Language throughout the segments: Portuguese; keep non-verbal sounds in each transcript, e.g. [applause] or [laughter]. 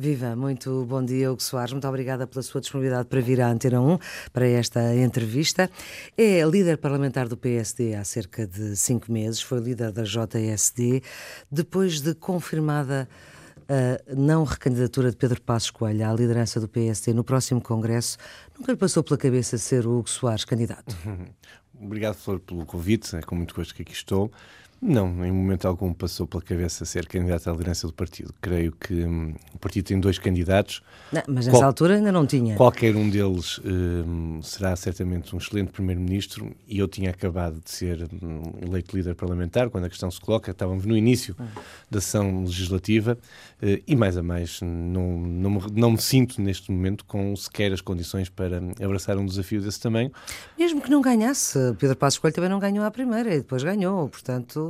Viva, muito bom dia, Hugo Soares. Muito obrigada pela sua disponibilidade para vir à Antena 1 para esta entrevista. É líder parlamentar do PSD há cerca de cinco meses, foi líder da JSD, depois de confirmada a não recandidatura de Pedro Passos Coelho à liderança do PSD no próximo Congresso, nunca lhe passou pela cabeça ser o Hugo Soares candidato? [laughs] Obrigado, Flor, pelo convite, é com muito gosto que aqui estou. Não, em momento algum passou pela cabeça ser candidato à liderança do partido. Creio que hum, o partido tem dois candidatos. Não, mas nessa Qual, altura ainda não tinha. Qualquer um deles hum, será certamente um excelente primeiro-ministro e eu tinha acabado de ser hum, eleito líder parlamentar quando a questão se coloca. Estávamos no início hum. da ação legislativa uh, e, mais a mais, não, não, me, não me sinto neste momento com sequer as condições para abraçar um desafio desse tamanho. Mesmo que não ganhasse, Pedro Passos Coelho também não ganhou à primeira e depois ganhou, portanto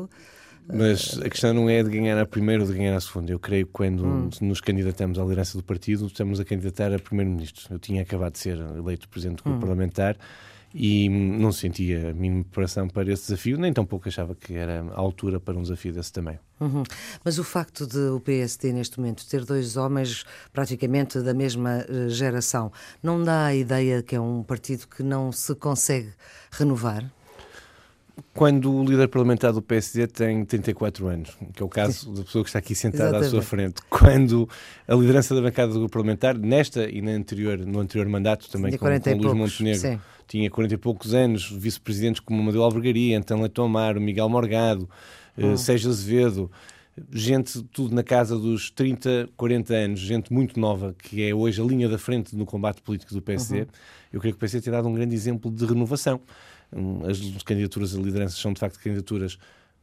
mas a questão não é de ganhar a primeira ou de ganhar a segunda. Eu creio que quando hum. nos candidatamos à liderança do partido, estamos a candidatar a primeiro-ministro. Eu tinha acabado de ser eleito presidente do hum. parlamentar e não sentia a mínima preparação para esse desafio, nem tampouco achava que era a altura para um desafio desse também. Uhum. Mas o facto de o PSD neste momento ter dois homens praticamente da mesma eh, geração, não dá a ideia que é um partido que não se consegue renovar? Quando o líder parlamentar do PSD tem 34 anos, que é o caso da pessoa que está aqui sentada Exatamente. à sua frente, quando a liderança da bancada do grupo parlamentar, nesta e na anterior, no anterior mandato, também com, com Luís Montenegro, sim. tinha 40 e poucos anos, vice-presidentes como Amadeu Albergaria, Antão Leitão Amaro, Miguel Morgado, eh, hum. Sérgio Azevedo, gente tudo na casa dos 30, 40 anos, gente muito nova, que é hoje a linha da frente no combate político do PSD, uhum. eu creio que o PSD tem dado um grande exemplo de renovação. As candidaturas a lideranças são de facto candidaturas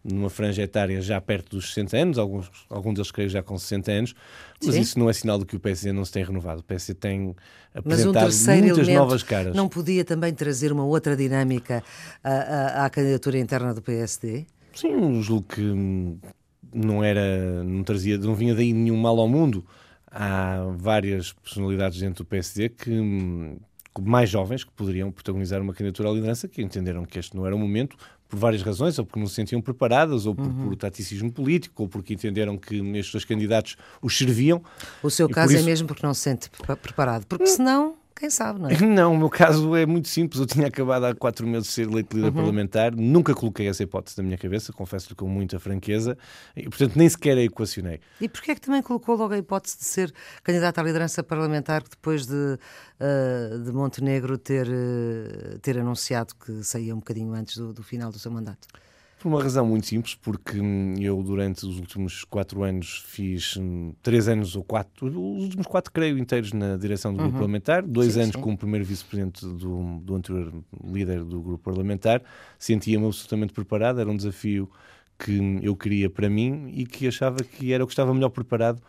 numa franja etária já perto dos 60 anos, alguns, alguns deles creio já com 60 anos, mas Sim. isso não é sinal de que o PSD não se tem renovado. O PSD tem apresentado um muitas novas caras. Não podia também trazer uma outra dinâmica à, à, à candidatura interna do PSD? Sim, julgo que não era, não trazia, não vinha daí nenhum mal ao mundo. Há várias personalidades dentro do PSD que mais jovens que poderiam protagonizar uma candidatura à liderança que entenderam que este não era o momento por várias razões, ou porque não se sentiam preparadas, ou por, uhum. por taticismo político, ou porque entenderam que estes dois candidatos os serviam. O seu caso é isso... é mesmo porque não se sente preparado, porque senão quem sabe, não é? [laughs] Não, o meu caso é muito simples. Eu tinha acabado há quatro meses de ser eleito líder uhum. parlamentar, nunca coloquei essa hipótese na minha cabeça, confesso-lhe com muita franqueza, e portanto nem sequer a equacionei. E porquê é que também colocou logo a hipótese de ser candidato à liderança parlamentar depois de, uh, de Montenegro ter, uh, ter anunciado que saía um bocadinho antes do, do final do seu mandato? Por uma razão muito simples, porque hum, eu durante os últimos quatro anos fiz hum, três anos ou quatro, os últimos quatro creio inteiros na direção do uhum. grupo parlamentar, dois sim, anos sim. como primeiro vice-presidente do, do anterior líder do grupo parlamentar, sentia-me absolutamente preparado, era um desafio que eu queria para mim e que achava que era o que estava melhor preparado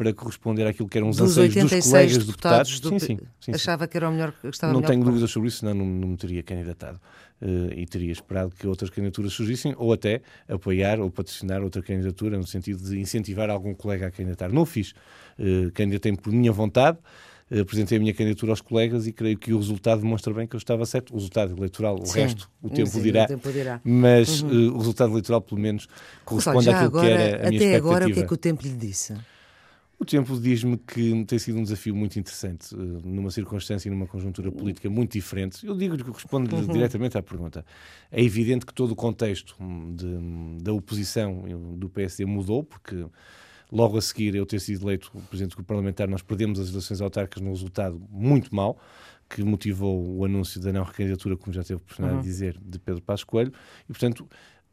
para corresponder àquilo que eram os dos anseios dos colegas deputados. Do... Sim, sim, sim, Achava que era o melhor que estava Não melhor tenho dúvidas sobre isso, senão não, não me teria candidatado. Uh, e teria esperado que outras candidaturas surgissem, ou até apoiar ou patrocinar outra candidatura, no sentido de incentivar algum colega a candidatar. Não o fiz. Uh, candidatei por minha vontade, uh, apresentei a minha candidatura aos colegas e creio que o resultado demonstra bem que eu estava certo. O resultado eleitoral, o sim, resto, o tempo, sim, dirá, o tempo dirá. Mas uhum. uh, o resultado eleitoral, pelo menos, corresponde àquilo agora, que era a minha expectativa. Até agora, o que é que o tempo lhe disse? O tempo diz-me que tem sido um desafio muito interessante, eh, numa circunstância e numa conjuntura política muito diferente. Eu digo-lhe que respondo uhum. diretamente à pergunta. É evidente que todo o contexto hum, de, da oposição do PSD mudou, porque logo a seguir eu ter sido eleito presidente do parlamentar, nós perdemos as eleições autárquicas num resultado muito mau, que motivou o anúncio da não recandidatura, como já teve a oportunidade uhum. de dizer, de Pedro Passos Coelho, e portanto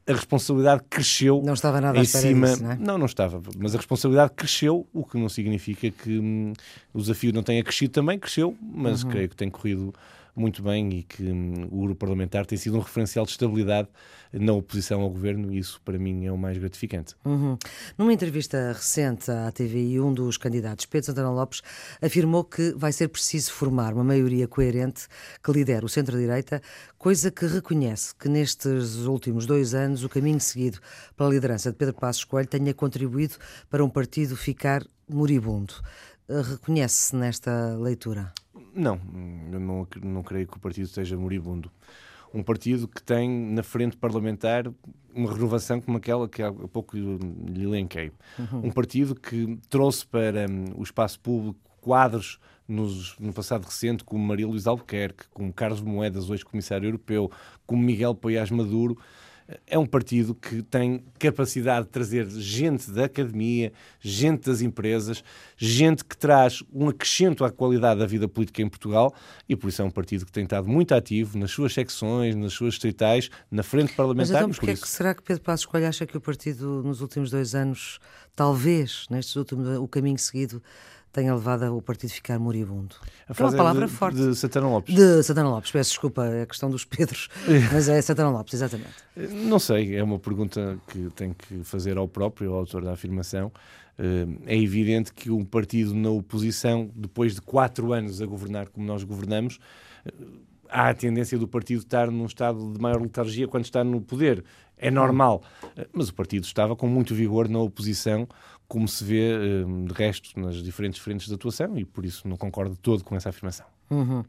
a responsabilidade cresceu não estava nada em cima. Disso, não, é? não, não estava, mas a responsabilidade cresceu, o que não significa que hum, o desafio não tenha crescido também, cresceu, mas uhum. creio que tem corrido muito bem e que hum, o grupo parlamentar tem sido um referencial de estabilidade na oposição ao governo e isso para mim é o mais gratificante. Uhum. Numa entrevista recente à TVI, um dos candidatos, Pedro Santana Lopes, afirmou que vai ser preciso formar uma maioria coerente que lidere o centro-direita, coisa que reconhece que nestes últimos dois anos o caminho seguido pela liderança de Pedro Passos Coelho tenha contribuído para um partido ficar moribundo. Reconhece-se nesta leitura? Não, eu não, não creio que o partido esteja moribundo. Um partido que tem na frente parlamentar uma renovação como aquela que há pouco lhe elenquei. Uhum. Um partido que trouxe para um, o espaço público quadros nos, no passado recente, como Maria Luísa Albuquerque, como Carlos Moedas, hoje comissário europeu, como Miguel Poiás Maduro, é um partido que tem capacidade de trazer gente da academia, gente das empresas, gente que traz um acrescento à qualidade da vida política em Portugal e por isso é um partido que tem estado muito ativo nas suas secções, nas suas distritais, na frente parlamentar. Mas então porquê é que será que Pedro Passos Coelho acha que o partido nos últimos dois anos, talvez, nestes últimos, o caminho seguido tenha levado o partido a ficar moribundo. A é uma palavra de, forte. De Santana Lopes. De Santana Lopes, peço desculpa, é a questão dos Pedros, [laughs] mas é Santana Lopes, exatamente. Não sei, é uma pergunta que tem que fazer ao próprio, ao autor da afirmação. Eh, é evidente que um partido na oposição, depois de quatro anos a governar como nós governamos, eh, há a tendência do partido estar num estado de maior letargia quando está no poder. É normal. Eh, mas o partido estava com muito vigor na oposição, como se vê hum, de resto nas diferentes frentes de atuação e por isso não concordo todo com essa afirmação. Uhum.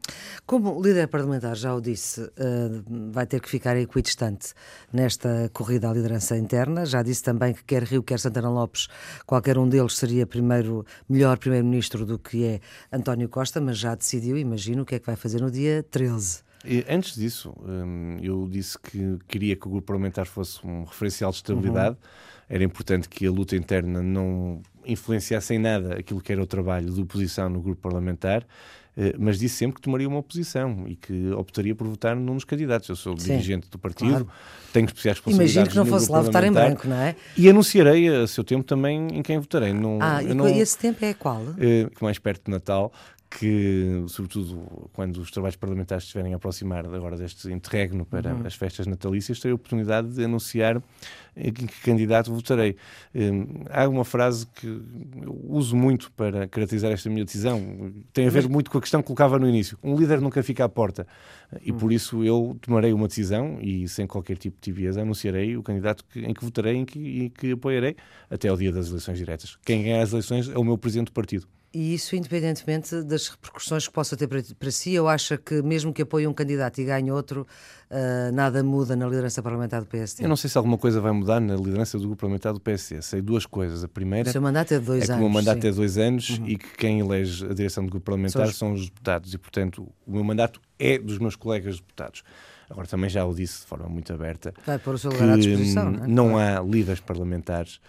Como líder parlamentar, já o disse, uh, vai ter que ficar equidistante nesta corrida à liderança interna. Já disse também que quer Rio, quer Santana Lopes, qualquer um deles seria primeiro, melhor primeiro-ministro do que é António Costa, mas já decidiu, imagino, o que é que vai fazer no dia 13. E antes disso, hum, eu disse que queria que o grupo parlamentar fosse um referencial de estabilidade. Uhum era importante que a luta interna não influenciasse em nada aquilo que era o trabalho de oposição no grupo parlamentar, eh, mas disse sempre que tomaria uma oposição e que optaria por votar num dos candidatos. Eu sou Sim, dirigente do partido, claro. tenho especiais responsabilidades. Imagino que não fosse lá votar em branco, não é? E anunciarei a seu tempo também em quem votarei. Não, ah, e não, esse tempo é qual? Eh, mais perto de Natal, que, sobretudo quando os trabalhos parlamentares estiverem a aproximar agora deste interregno para uhum. as festas natalícias, terei a oportunidade de anunciar em que candidato votarei. Um, há uma frase que eu uso muito para caracterizar esta minha decisão, tem a ver Mas... muito com a questão que colocava no início. Um líder nunca fica à porta e uhum. por isso eu tomarei uma decisão e sem qualquer tipo de tibieza anunciarei o candidato que, em que votarei e que, que apoiarei até ao dia das eleições diretas. Quem ganhar as eleições é o meu presidente do partido. E isso independentemente das repercussões que possa ter para, para si, eu acho que mesmo que apoie um candidato e ganhe outro, uh, nada muda na liderança parlamentar do PSD. Eu não sei se alguma coisa vai mudar na liderança do grupo parlamentar do PSD. Sei duas coisas. A primeira o seu mandato é de dois é anos. que o meu mandato sim. é de dois anos uhum. e que quem elege a direção do grupo parlamentar são os... são os deputados. E, portanto, o meu mandato é dos meus colegas deputados. Agora, também já o disse de forma muito aberta. Vai pôr o seu lugar à disposição. Não, é? não há líderes parlamentares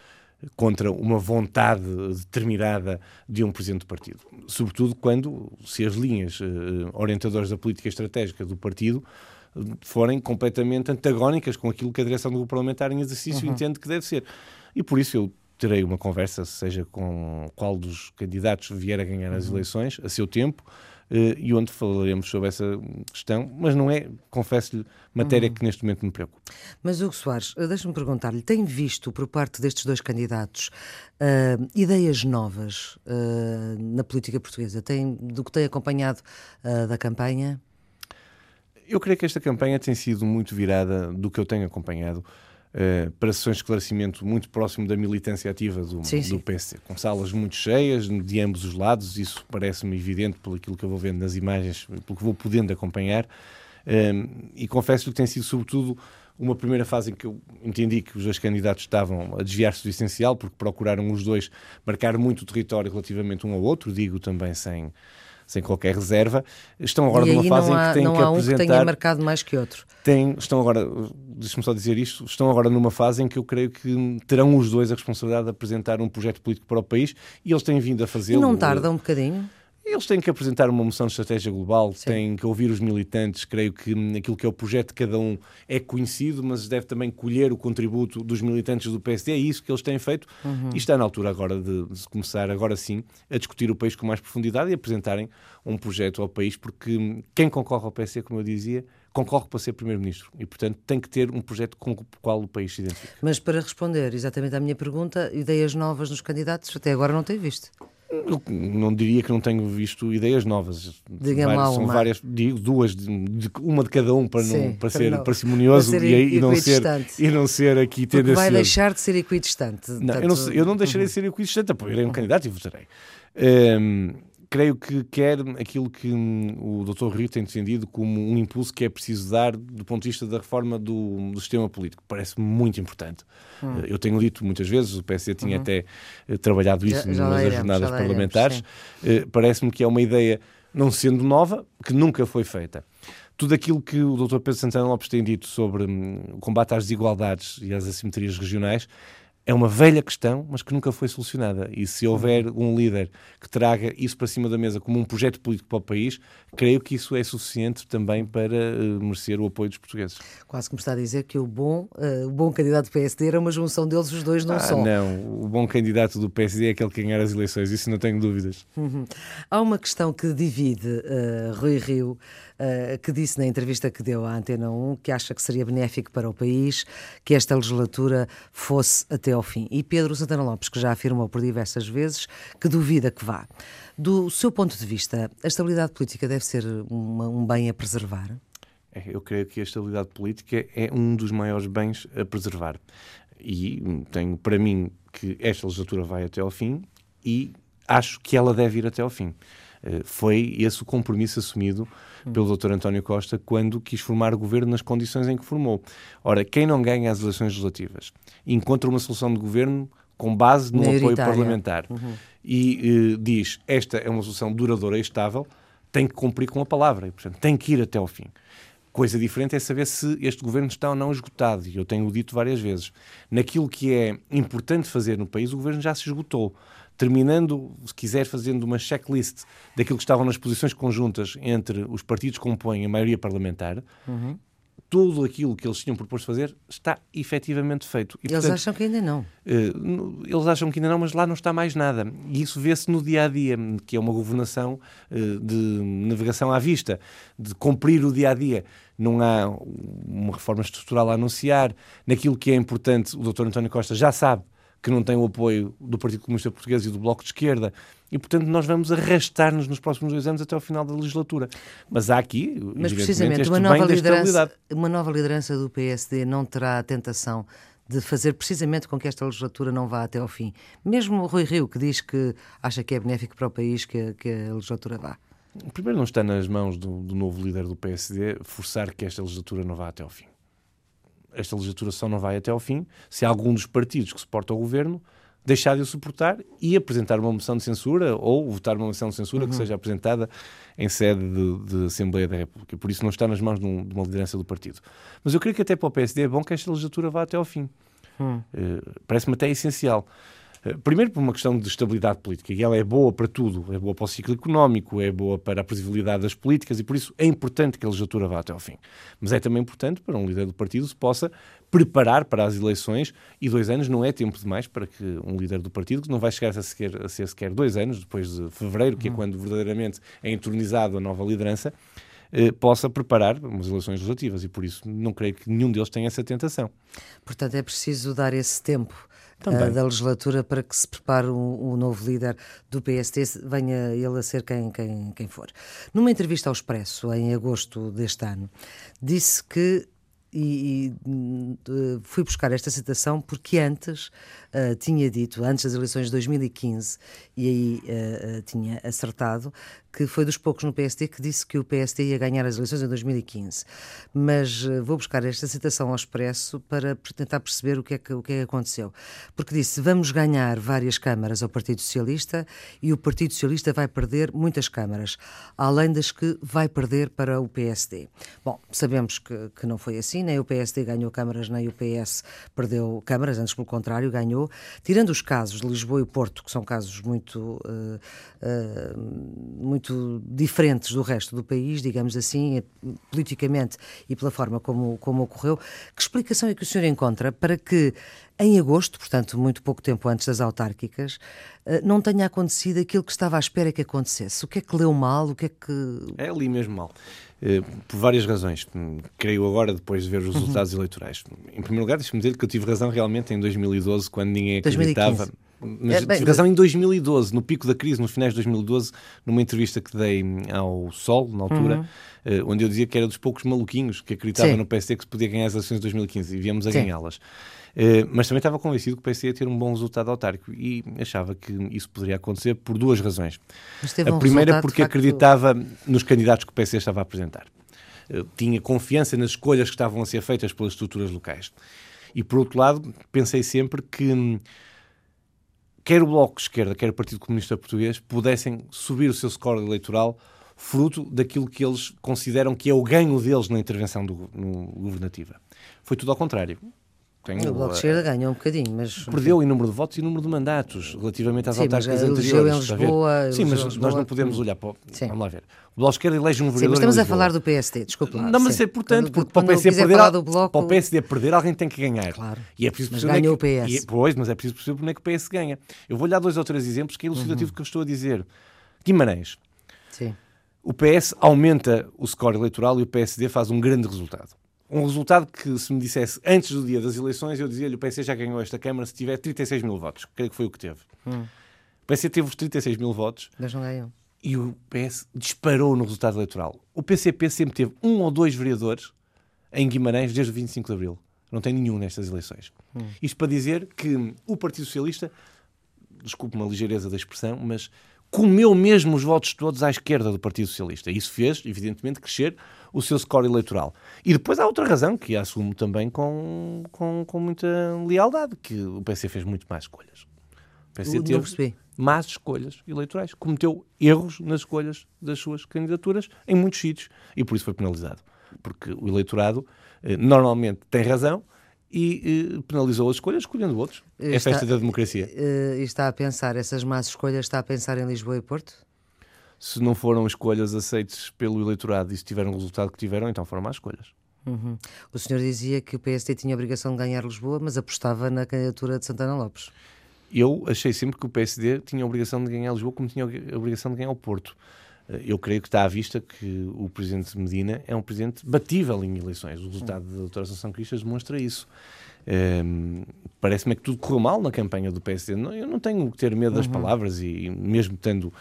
contra uma vontade determinada de um presidente do partido. Sobretudo quando, se as linhas uh, orientadoras da política estratégica do partido uh, forem completamente antagónicas com aquilo que a direção do grupo parlamentar em exercício uhum. entende que deve ser. E por isso eu terei uma conversa, seja com qual dos candidatos vier a ganhar as uhum. eleições, a seu tempo, eh, e onde falaremos sobre essa questão, mas não é, confesso-lhe, matéria uhum. que neste momento me preocupa. Mas, Hugo Soares, eh, deixe-me perguntar-lhe, tem visto por parte destes dois candidatos uh, ideias novas uh, na política portuguesa? Tem, do que tem acompanhado uh, da campanha? Eu creio que esta campanha tem sido muito virada do que eu tenho acompanhado Uh, para sessões de esclarecimento muito próximo da militância ativa do, sim, do PC, com salas muito cheias de ambos os lados, isso parece-me evidente pelo aquilo que eu vou vendo nas imagens, pelo que vou podendo acompanhar, uh, e confesso que tem sido sobretudo uma primeira fase em que eu entendi que os dois candidatos estavam a desviar-se do essencial, porque procuraram os dois marcar muito território relativamente um ao outro, digo também sem sem qualquer reserva. Estão agora numa fase há, em que têm não que há apresentar. Um que tenha marcado mais que outro. Tem, estão agora, deixa-me só dizer isto, estão agora numa fase em que eu creio que terão os dois a responsabilidade de apresentar um projeto político para o país e eles têm vindo a fazê-lo. E não tarda um bocadinho? Eles têm que apresentar uma moção de estratégia global, Sim. têm que ouvir os militantes. Creio que aquilo que é o projeto de cada um é conhecido, mas deve também colher o contributo dos militantes do PSD. É isso que eles têm feito uhum. e está na altura agora de, de, começar, agora sim, a discutir o país com mais profundidade e apresentarem um projeto ao país, porque quem concorre ao PSD, como eu dizia, concorre para ser Primeiro-Ministro e, portanto, tem que ter um projeto com o qual o país se identifica. Mas para responder exatamente à minha pergunta, ideias novas nos candidatos, até agora não tem visto. Eu não diria que não tenho visto ideias novas. Diga-me lá São uma. várias, digo, duas, de, uma de cada um para, Sim, não, para, ser não, parcimonioso para ser e, e, não ser, e não ser aqui tendencioso. vai deixar de ser equidistante. Não, eu, não, eu não deixarei de ser equidistante, apoiarei um candidato e votarei. Um, creio que quer aquilo que hum, o Dr. Rio tem defendido como um impulso que é preciso dar do ponto de vista da reforma do, do sistema político. Parece muito importante. Hum. Eu tenho dito muitas vezes, o PSD tinha uhum. até uh, trabalhado isso já, já nas iremos, jornadas parlamentares. Uh, Parece-me que é uma ideia, não sendo nova, que nunca foi feita tudo aquilo que o Dr. Pedro Santana Lopes tem dito sobre hum, o combate às desigualdades e às assimetrias regionais é uma velha questão, mas que nunca foi solucionada. E se houver um líder que traga isso para cima da mesa como um projeto político para o país, creio que isso é suficiente também para uh, merecer o apoio dos portugueses. Quase que me está a dizer que o bom, uh, o bom candidato do PSD era uma junção deles, os dois não ah, são. Não, o bom candidato do PSD é aquele que ganhar as eleições, isso não tenho dúvidas. Uhum. Há uma questão que divide uh, Rui Rio uh, que disse na entrevista que deu à Antena 1 que acha que seria benéfico para o país que esta legislatura fosse até ao fim. E Pedro Santana Lopes, que já afirmou por diversas vezes que duvida que vá. Do seu ponto de vista, a estabilidade política deve ser uma, um bem a preservar? É, eu creio que a estabilidade política é um dos maiores bens a preservar. E tenho para mim que esta legislatura vai até ao fim e acho que ela deve ir até ao fim. Eh, foi esse o compromisso assumido pelo Dr. António Costa quando quis formar o governo nas condições em que formou. Ora, quem não ganha as eleições legislativas encontra uma solução de governo com base no apoio parlamentar uhum. e uh, diz esta é uma solução duradoura e estável, tem que cumprir com a palavra e, portanto, tem que ir até ao fim. Coisa diferente é saber se este governo está ou não esgotado, e eu tenho dito várias vezes. Naquilo que é importante fazer no país, o governo já se esgotou terminando, se quiser, fazendo uma checklist daquilo que estavam nas posições conjuntas entre os partidos que compõem a maioria parlamentar, uhum. tudo aquilo que eles tinham proposto fazer está efetivamente feito. E, eles portanto, acham que ainda não. Uh, eles acham que ainda não, mas lá não está mais nada. E isso vê-se no dia a dia, que é uma governação uh, de navegação à vista, de cumprir o dia a dia. Não há uma reforma estrutural a anunciar. Naquilo que é importante, o Dr. António Costa já sabe que não tem o apoio do Partido Comunista Português e do Bloco de Esquerda. E, portanto, nós vamos arrastar-nos nos próximos dois anos até ao final da legislatura. Mas há aqui, Mas precisamente, uma nova, liderança, uma nova liderança do PSD não terá a tentação de fazer precisamente com que esta legislatura não vá até ao fim. Mesmo o Rui Rio, que diz que acha que é benéfico para o país que, que a legislatura vá. Primeiro, não está nas mãos do, do novo líder do PSD forçar que esta legislatura não vá até ao fim esta legislatura não vai até ao fim se algum dos partidos que suporta o governo deixar de o suportar e apresentar uma moção de censura ou votar uma moção de censura uhum. que seja apresentada em sede de, de, Assembleia da República. Por isso não está nas mãos de, um, de, uma liderança do partido. Mas eu creio que até para o PSD é bom que esta legislatura vá até ao fim. Uhum. Uh, Parece-me até essencial. Eh, primeiro por uma questão de estabilidade política, e ela é boa para tudo, é boa para o ciclo económico, é boa para a previsibilidade das políticas, e por isso é importante que a legislatura vá até ao fim. Mas é também importante para um líder do partido se possa preparar para as eleições, e dois anos não é tempo demais para que um líder do partido, que não vai chegar a, sequer, a ser sequer dois anos, depois de fevereiro, que é uhum. quando verdadeiramente é entronizado a nova liderança, eh, possa preparar umas eleições legislativas e por isso não creio que nenhum deles tenha essa tentação. Portanto, é preciso dar esse tempo uh, da legislatura para que se prepare o, o, novo líder do PST, venha ele a ser quem, quem, quem for. Numa entrevista ao Expresso, em agosto deste ano, disse que e, e, fui buscar esta citação porque antes uh, tinha dito, antes das eleições de 2015, e aí uh, tinha acertado, que foi dos poucos no PSD que disse que o PSD ia ganhar as eleições em 2015. Mas uh, vou buscar esta citação ao expresso para tentar perceber o que, é que, o que é que aconteceu. Porque disse: vamos ganhar várias câmaras ao Partido Socialista e o Partido Socialista vai perder muitas câmaras, além das que vai perder para o PSD. Bom, sabemos que, que não foi assim, nem o PSD ganhou câmaras, nem o PS perdeu câmaras, antes pelo contrário, ganhou. Tirando os casos de Lisboa e Porto, que são casos muito, uh, uh, muito muito diferentes do resto do país, digamos assim, politicamente e pela forma como, como ocorreu. Que explicação é que o senhor encontra para que em agosto, portanto, muito pouco tempo antes das autárquicas, eh, não tenha acontecido aquilo que estava à espera que acontecesse? O que é que leu mal? O que é que. É ali mesmo mal. Eh, por várias razões. Creio agora, depois de ver os resultados uhum. eleitorais. Em primeiro lugar, deixe-me dizer que eu tive razão realmente em 2012, quando ninguém acreditava. 2015. Mas é, bem, razão em 2012, no pico da crise, nos finais de 2012, numa entrevista que dei ao Sol, na altura, uhum. uh, onde eu dizia que era dos poucos maluquinhos que acreditavam no PSD que se podia ganhar as eleições de 2015 e viemos a ganhá-las. Uh, mas também estava convencido que o PSD ia ter um bom resultado autárquico e achava que isso poderia acontecer por duas razões. a um primeira, porque facto... acreditava nos candidatos que o PSD estava a apresentar. Uh, tinha confiança nas escolhas que estavam a ser feitas pelas estruturas locais. E, por outro lado, pensei sempre que hum, quer o Bloco de Esquerda, quer o Partido Comunista Português pudessem subir o seu score eleitoral fruto daquilo que eles consideram que é o ganho deles na intervenção do, no, governativa. Foi tudo ao contrário. Tenho, o Bloco de Esquerda ganhou um bocadinho, mas... Perdeu em número de votos e número de mandatos relativamente às Sim, autárquicas anteriores. Em Lisboa, Sim, mas nós não podemos olhar para... Sim. Vamos lá ver. O Bloco de Esquerda elege um vereador Sim, mas estamos a falar do PSD, desculpa lá. Não, mas é portanto, porque para o, PSD perder, bloco... para o PSD perder, alguém tem que ganhar. Claro. E é preciso mas ganhou que... o PS. E, pois, mas é preciso perceber como é que o PS ganha. Eu vou-lhe dar dois ou três exemplos que é elucidativo uhum. que eu estou a dizer. Guimarães. Sim. O PS aumenta o score eleitoral e o PSD faz um grande resultado um resultado que, se me dissesse antes do dia das eleições, eu dizia-lhe o PS já ganhou esta Câmara se tiver 36 mil votos. Creio que foi o que teve. Hum. O PS teve os 36 mil votos. Mas não ganhou. E o PS disparou no resultado eleitoral. O PCP sempre teve um ou dois vereadores em Guimarães desde o 25 de Abril. Não tem nenhum nestas eleições. Hum. Isto para dizer que o Partido Socialista, desculpe uma ligeireza da expressão, mas comeu mesmo os votos todos à esquerda do Partido Socialista. Isso fez, evidentemente, crescer o seu score eleitoral. E depois há outra razão, que assumo também com, com, com muita lealdade, que o PC fez muito mais escolhas. O PC teve más escolhas eleitorais. Cometeu erros nas escolhas das suas candidaturas em muitos sítios e por isso foi penalizado. Porque o eleitorado eh, normalmente tem razão e eh, penalizou as escolhas escolhendo outros. É a festa da democracia. Eh, e está a pensar, essas más escolhas, está a pensar em Lisboa e Porto? Se não foram escolhas aceites pelo eleitorado e se tiveram o resultado que tiveram, então foram más escolhas. Uhum. O senhor dizia que o PSD tinha a obrigação de ganhar Lisboa, mas apostava na candidatura de Santana Lopes. Eu achei sempre que o PSD tinha a obrigação de ganhar Lisboa como tinha a obrigação de ganhar o Porto. Eh, eu creio que está à vista que o presidente Medina é um presidente batível em eleições. O resultado da doutora Assunção Cristas demonstra isso. Um, ehm, Parece-me que tudo correu mal na campanha do PSD. Eu não tenho que ter medo das uhum. palavras e, mesmo tendo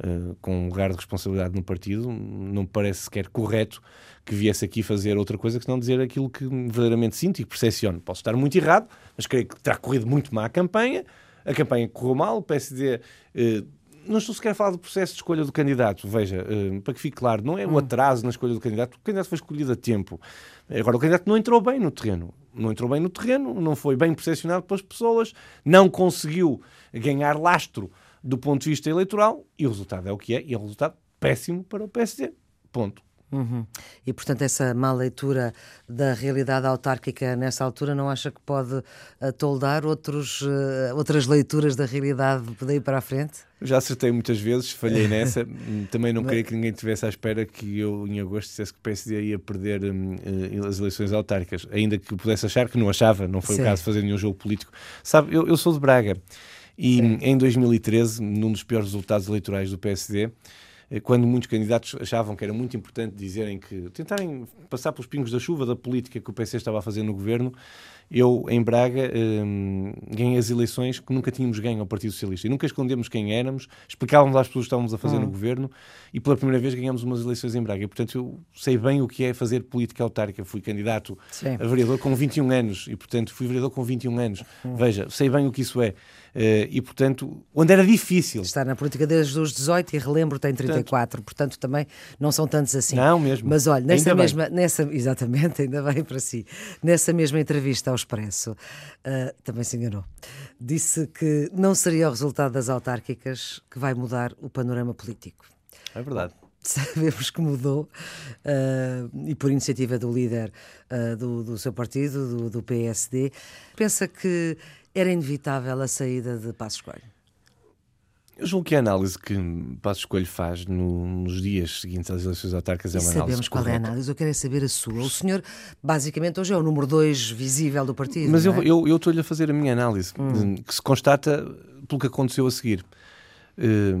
uh, com um lugar de responsabilidade no partido, não me parece sequer correto que viesse aqui fazer outra coisa que não dizer aquilo que verdadeiramente sinto e percepciono. Posso estar muito errado, mas creio que terá corrido muito má a campanha. A campanha correu mal, o PSD. Uh, eh, não estou sequer a falar do processo de escolha do candidato. Veja, uh, para que fique claro, não é o hum. atraso na escolha do candidato. O candidato foi escolhido a tempo. Agora, o candidato não entrou bem no terreno. Não entrou bem no terreno, não foi bem percepcionado pelas pessoas, não conseguiu ganhar lastro do ponto de vista eleitoral e o resultado é o que é, e é um resultado péssimo para o PSD. Ponto. Uhum. E, portanto, essa má leitura da realidade autárquica nessa altura não acha que pode toldar outros, uh, outras leituras da realidade daí para a frente? Já acertei muitas vezes, falhei [laughs] nessa. Também não queria que ninguém tivesse à espera que eu, em agosto, dissesse que o PSD ia perder um, uh, as eleições autárquicas, ainda que pudesse achar que não achava, não foi Sim. o caso de fazer nenhum jogo político. Sabe, eu, eu sou de Braga e Sim. em 2013, num dos piores resultados eleitorais do PSD, eh, quando muitos candidatos achavam que era muito importante dizerem que tentarem passar pelos pingos da chuva da política que o PC estava a fazer no governo, eu, em Braga, um, ganhei as eleições que nunca tínhamos ganho ao Partido Socialista. E nunca escondemos quem éramos, explicávamos às pessoas que estávamos a fazer uhum. no governo e pela primeira vez ganhamos umas eleições em Braga. E, portanto, eu sei bem o que é fazer política autárquica. Fui candidato Sim. a vereador com 21 anos e, portanto, fui vereador com 21 anos. Uhum. Veja, sei bem o que isso é. Uh, e, portanto, onde era difícil. Estar na política desde os 18 e relembro tem 34, portanto, portanto também não são tantos assim. Não, mesmo. Mas olha, nessa mesma, nessa, [laughs] exatamente, ainda bem para si, nessa mesma entrevista ao Expresso, uh, também se enganou, disse que não seria o resultado das autárquicas que vai mudar o panorama político. É verdade [laughs] sabemos que mudou uh, e por iniciativa do líder uh, do, do, seu partido, do, do, PSD. Pensa que era inevitável a saída de Passos Coelho? Eu julgo que a análise que Passos Coelho faz no, nos dias seguintes às eleições autárquicas é uma análise. Sabemos qual é a análise, eu quero é saber a sua. O senhor, basicamente, hoje é o número 2 visível do partido. Mas é? eu, estou-lhe a fazer a minha análise, hum. que se constata pelo que aconteceu a seguir. Eh,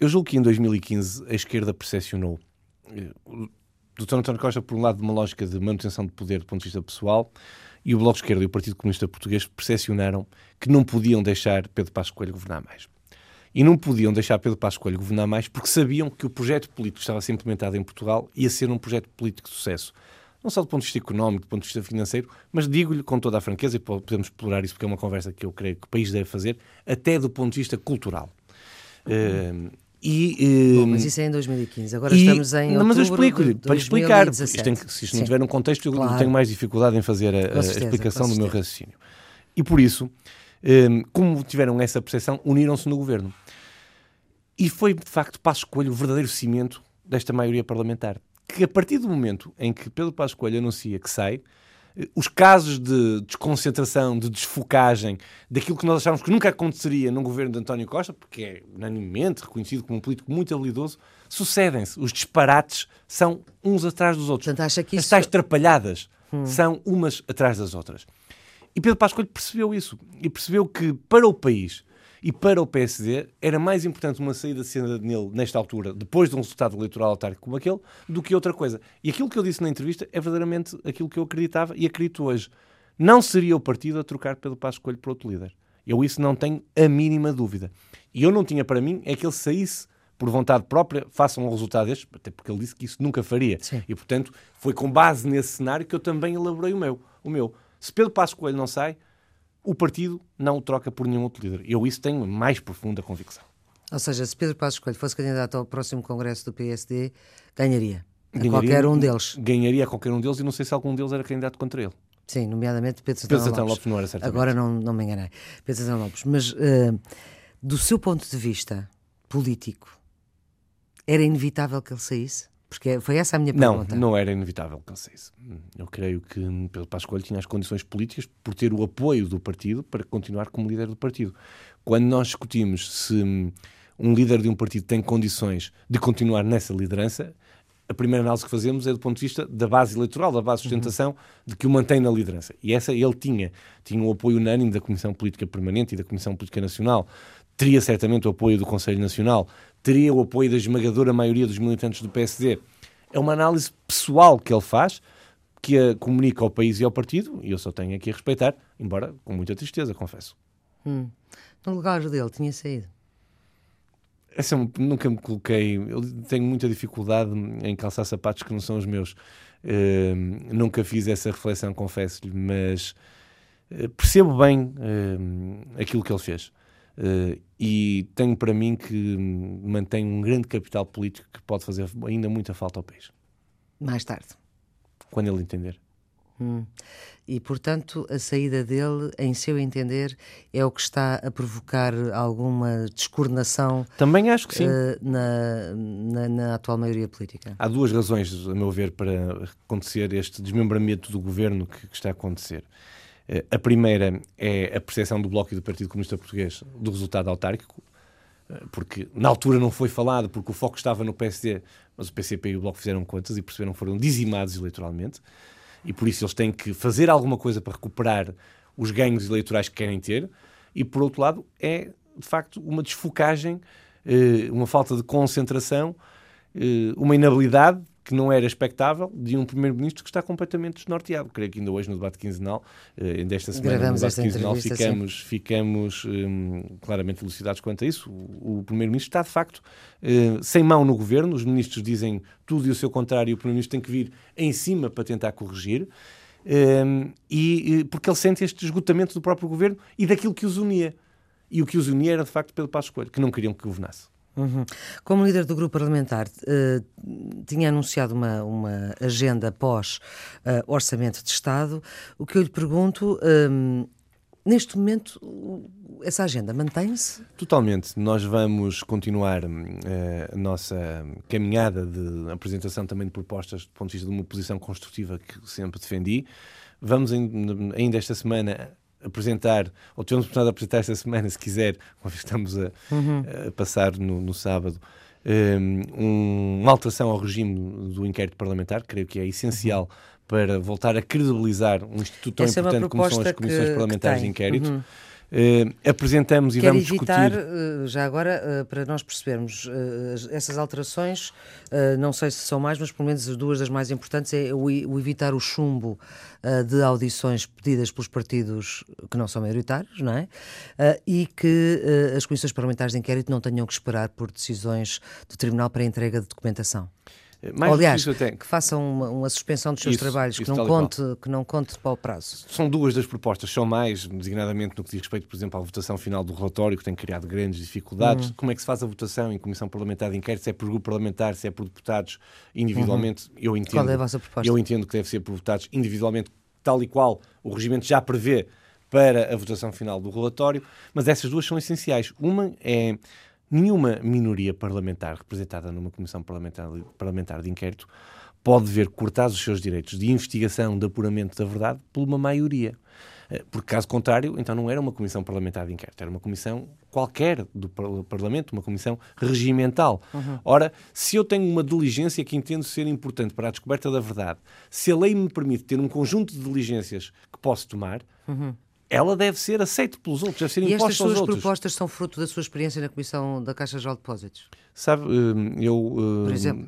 eu julgo que em 2015 a esquerda percepcionou. Eh, o Dr. António Costa, por um lado, de uma lógica de manutenção de poder do ponto de vista pessoal, e o Bloco de Esquerda e o Partido Comunista Português percepcionaram que não podiam deixar Pedro Passos Coelho governar mais. E não podiam deixar Pedro Passos Coelho governar mais porque sabiam que o projeto político que estava a ser implementado em Portugal ia ser um projeto político de sucesso. Não só do ponto de vista económico, do ponto de vista financeiro, mas digo-lhe com toda a franqueza, e podemos explorar isso porque é uma conversa que eu creio que o país deve fazer, até do ponto de vista cultural. Uh, e, Bom, mas isso é em 2015, agora e, estamos em não, Mas eu explico-lhe, para explicar, isto tem, se isto não tiver um contexto, eu claro. tenho mais dificuldade em fazer a, certeza, a explicação do meu raciocínio. E por isso, um, como tiveram essa percepção, uniram-se no governo. E foi, de facto, Passo Coelho o verdadeiro cimento desta maioria parlamentar. Que a partir do momento em que Pedro Passo Coelho anuncia que sai, os casos de desconcentração, de desfocagem, daquilo que nós achávamos que nunca aconteceria num governo de António Costa, porque é unanimemente reconhecido como um político muito habilidoso, sucedem-se. Os disparates são uns atrás dos outros. Portanto, acha que isso... As tais trapalhadas hum. são umas atrás das outras. E Pedro Pascoal percebeu isso. E percebeu que, para o país, e para o PSD era mais importante uma saída de cena nele nesta altura, depois de um resultado eleitoral autárquico como aquele, do que outra coisa. E aquilo que eu disse na entrevista é verdadeiramente aquilo que eu acreditava e acredito hoje. Não seria o partido a trocar pelo Passo Coelho por outro líder. Eu isso não tenho a mínima dúvida. E eu não tinha para mim é que ele saísse por vontade própria, façam um resultado deste, até porque ele disse que isso nunca faria. Sim. E, portanto, foi com base nesse cenário que eu também elaborei o meu. O meu. Se Pedro Passo Coelho não sai, o partido não o troca por nenhum outro líder. Eu isso tenho mais profunda convicção. Ou seja, se Pedro Passos Coelho fosse candidato ao próximo congresso do PSD, ganharia. A ganharia, qualquer um deles. Ganharia a qualquer um deles e não sei se algum deles era candidato contra ele. Sim, nomeadamente Pedro Santana, Pedro Santana Lopes. Lopes. não era certamente. Agora não, não me enganei. Pedro Santana Lopes. Mas uh, do seu ponto de vista político, era inevitável que ele saísse? Porque foi essa a minha pergunta. Não, não era inevitável que ele saísse. Eu creio que Pedro Passos Coelho tinha as condições políticas por ter o apoio do partido para continuar como líder do partido. Quando nós discutimos se um líder de um partido tem condições de continuar nessa liderança, a primeira análise que fazemos é do ponto de vista da base eleitoral, da base de sustentação, uhum. de que o mantém na liderança. E essa ele tinha. Tinha o apoio unânime da Comissão Política Permanente e da Comissão Política Nacional. Teria certamente o apoio do Conselho Nacional teria o apoio da esmagadora maioria dos militantes do PSD. É uma análise pessoal que ele faz, que a comunica ao país e ao partido, e eu só tenho aqui a respeitar, embora com muita tristeza, confesso. Hum. No lugar dele tinha saído? Essa é nunca me coloquei. Eu tenho muita dificuldade em calçar sapatos que não são os meus. Uh, nunca fiz essa reflexão, confesso-lhe, mas uh, percebo bem uh, aquilo que ele fez. Uh, e tenho para mim que mantém um grande capital político que pode fazer ainda muita falta ao país. Mais tarde. Quando ele entender. Hum. E, portanto, a saída dele, em seu entender, é o que está a provocar alguma descoordenação. Também acho que sim. Uh, na, na, na, atual maioria política. Há duas razões, a meu ver, para acontecer este desmembramento do governo que, que está a acontecer. Eh, a primeira é a percepção do Bloco e do Partido Comunista Português do resultado autárquico, eh, porque na altura não foi falado, porque o foco estava no PSD, mas o PCP e o Bloco fizeram contas e perceberam que foram dizimados eleitoralmente, e por isso eles têm que fazer alguma coisa para recuperar os ganhos eleitorais que querem ter, e por outro lado é, de facto, uma desfocagem, eh, uma falta de concentração, uma inabilidade que não era expectável de um primeiro-ministro que está completamente desnorteado. Creio que ainda hoje no debate quinzenal, eh, desta semana, Gravamos no debate quinzenal, ficamos, ficamos um, claramente elucidados quanto a isso. O, o primeiro-ministro está, de facto, uh, sem mão no governo. Os ministros dizem tudo e o seu contrário. O primeiro-ministro tem que vir em cima para tentar corrigir. Um, e porque ele sente este esgotamento do próprio governo e daquilo que os unia. E o que os unia era, de facto, Pedro Passos Coelho, que não queriam que governasse. Uhum. Como líder do grupo parlamentar, uh, tinha anunciado uma, uma agenda pós-orçamento uh, de Estado. O que eu lhe pergunto, uh, neste momento, essa agenda mantém-se? Totalmente. Nós vamos continuar a nossa caminhada de apresentação também de propostas do ponto de vista de uma posição construtiva que sempre defendi. Vamos ainda esta semana apresentar, ou tivemos a oportunidade de apresentar esta semana, se quiser, [laughs] uma vez estamos a, uhum. a passar no, no sábado, um, uma alteração ao regime do inquérito parlamentar, creio que é essencial uhum. para voltar a credibilizar um instituto tão Essa é importante é como são as comissões que, parlamentares que de inquérito. Uhum. Uh, apresentamos e Quer vamos evitar, discutir... Uh, já agora, uh, para nós percebermos, essas alterações, não sei se são mais, mas pelo menos as duas das mais importantes é o, o evitar o chumbo de audições pedidas pelos partidos que não são maioritários, não é? e que as comissões parlamentares de inquérito não tenham que esperar por decisões do Tribunal para a entrega de documentação. Mais Aliás, que façam uma, uma, suspensão dos seus isso, trabalhos, isso que, não conte, que não conte para o prazo. São duas das propostas, são mais, designadamente no que diz respeito, por exemplo, à votação final do relatório, que tem criado grandes dificuldades. Uhum. Como é que se faz a votação em Comissão Parlamentar de Inquérito? Se é por grupo parlamentar, se é por deputados individualmente? Uhum. Eu entendo, qual é a vossa proposta? Eu entendo que deve ser por deputados individualmente, tal e qual o regimento já prevê para a votação final do relatório, mas essas duas são essenciais. Uma é Nenhuma minoria parlamentar representada numa comissão parlamentar, parlamentar de inquérito pode ver cortados os seus direitos de investigação, de apuramento da verdade, por uma maioria. Eh, porque, caso contrário, então não era uma comissão parlamentar de inquérito, era uma comissão qualquer do Parlamento, uma comissão regimental. Uhum. Ora, se eu tenho uma diligência que entendo ser importante para a descoberta da verdade, se a lei me permite ter um conjunto de diligências que posso tomar, uhum ela deve ser aceita pelos outros, deve ser imposta aos outros. E estas suas propostas são fruto da sua experiência na Comissão da Caixa de Depósitos? Sabe, hum, eu... Hum, Por exemplo?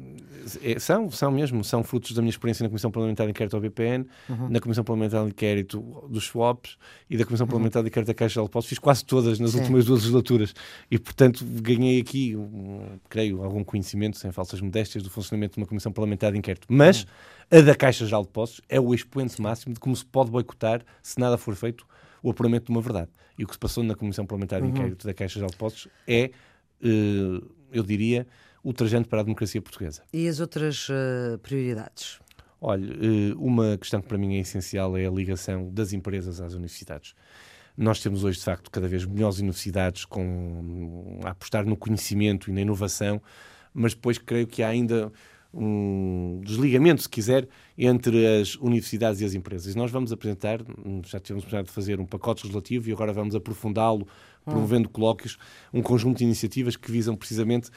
É, são, são mesmo, são frutos da minha experiência na Comissão Parlamentar de Inquérito ao BPN, uhum. na Comissão Parlamentar de Inquérito dos swaps e da Comissão uhum. Parlamentar de Inquérito da Caixa de Depósitos. Fiz quase todas nas Sim. últimas duas legislaturas e, portanto, ganhei aqui, creio, algum conhecimento, sem falsas modéstias, do funcionamento de uma Comissão Parlamentar de Inquérito. Mas uhum. a da Caixa de Depósitos é o expoente máximo de como se pode boicotar se nada for feito o apuramento de uma verdade. E o que se passou na Comissão Parlamentar de uhum. Inquérito da Caixa de Depósitos é, uh, eu diria, ultrajante para a democracia portuguesa. E as outras uh, prioridades? Olha, uh, uma questão que para mim é essencial é a ligação das empresas às universidades. Nós temos hoje, de facto, cada vez melhores universidades com, a apostar no conhecimento e na inovação, mas depois creio que há ainda um desligamento, se quiser, entre as universidades e as empresas. Nós vamos apresentar, já tivemos oportunidade de fazer um pacote legislativo e agora vamos aprofundá-lo, promovendo hum. colóquios, um conjunto de iniciativas que visam precisamente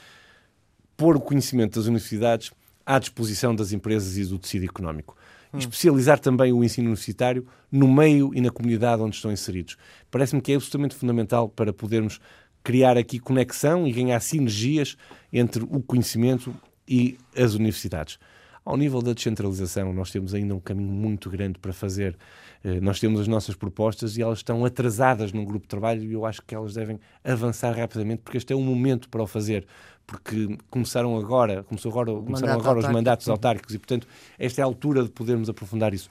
pôr o conhecimento das universidades à disposição das empresas e do tecido económico. Hum. Especializar também o ensino universitário no meio e na comunidade onde estão inseridos. Parece-me que é absolutamente fundamental para podermos criar aqui conexão e ganhar sinergias entre o conhecimento e as universidades. Ao nível da descentralização, nós temos ainda um caminho muito grande para fazer. Eh, nós temos as nossas propostas e elas estão atrasadas num grupo de trabalho e eu acho que elas devem avançar rapidamente porque este é um momento para o fazer. Porque começaram agora, começou agora, começaram agora os mandatos autárquicos e, portanto, esta é a altura de podermos aprofundar isso,